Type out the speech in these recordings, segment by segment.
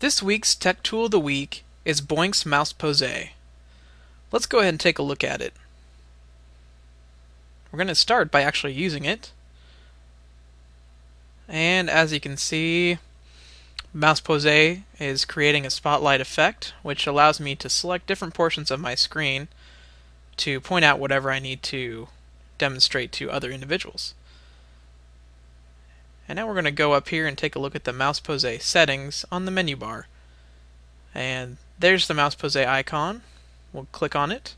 This week's Tech Tool of the Week is Boinx Mouse Pose. Let's go ahead and take a look at it. We're going to start by actually using it. And as you can see, Mouse Pose is creating a spotlight effect, which allows me to select different portions of my screen to point out whatever I need to demonstrate to other individuals. And now we're going to go up here and take a look at the mouse pose settings on the menu bar. And there's the mouse pose icon. We'll click on it.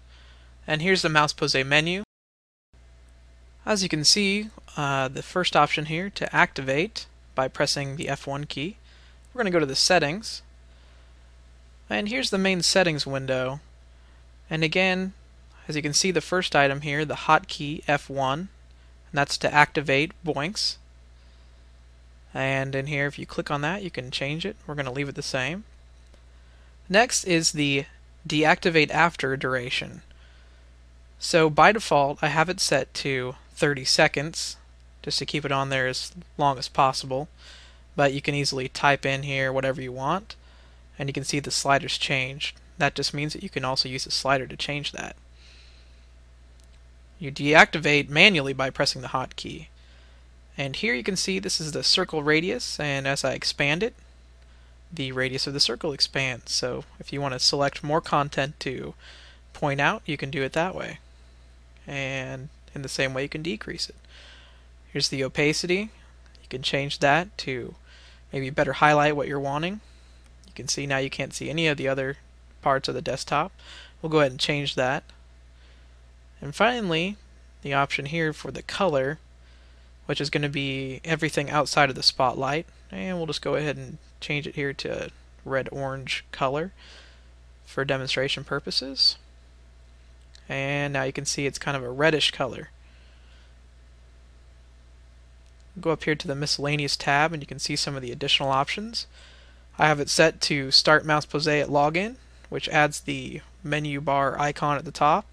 And here's the mouse pose menu. As you can see, uh, the first option here to activate by pressing the F1 key. We're going to go to the settings. And here's the main settings window. And again, as you can see the first item here, the hotkey F1, and that's to activate Boinx. And in here, if you click on that, you can change it. We're going to leave it the same. Next is the deactivate after duration. So by default, I have it set to 30 seconds, just to keep it on there as long as possible. But you can easily type in here whatever you want, and you can see the sliders changed. That just means that you can also use the slider to change that. You deactivate manually by pressing the hotkey. And here you can see this is the circle radius, and as I expand it, the radius of the circle expands. So if you want to select more content to point out, you can do it that way. And in the same way, you can decrease it. Here's the opacity. You can change that to maybe better highlight what you're wanting. You can see now you can't see any of the other parts of the desktop. We'll go ahead and change that. And finally, the option here for the color which is going to be everything outside of the spotlight. And we'll just go ahead and change it here to red-orange color for demonstration purposes. And now you can see it's kind of a reddish color. Go up here to the miscellaneous tab and you can see some of the additional options. I have it set to start mouse pose at login, which adds the menu bar icon at the top.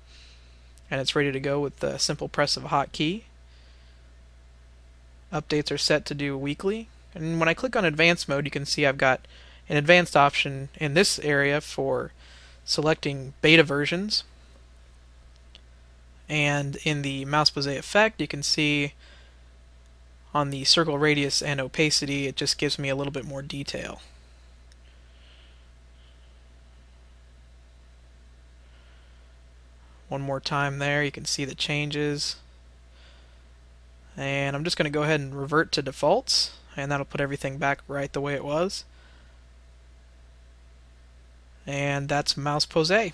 And it's ready to go with the simple press of a hotkey updates are set to do weekly. And when I click on advanced mode, you can see I've got an advanced option in this area for selecting beta versions. And in the mouse pose effect, you can see on the circle radius and opacity, it just gives me a little bit more detail. One more time there, you can see the changes. And I'm just going to go ahead and revert to defaults, and that'll put everything back right the way it was. And that's mouse pose.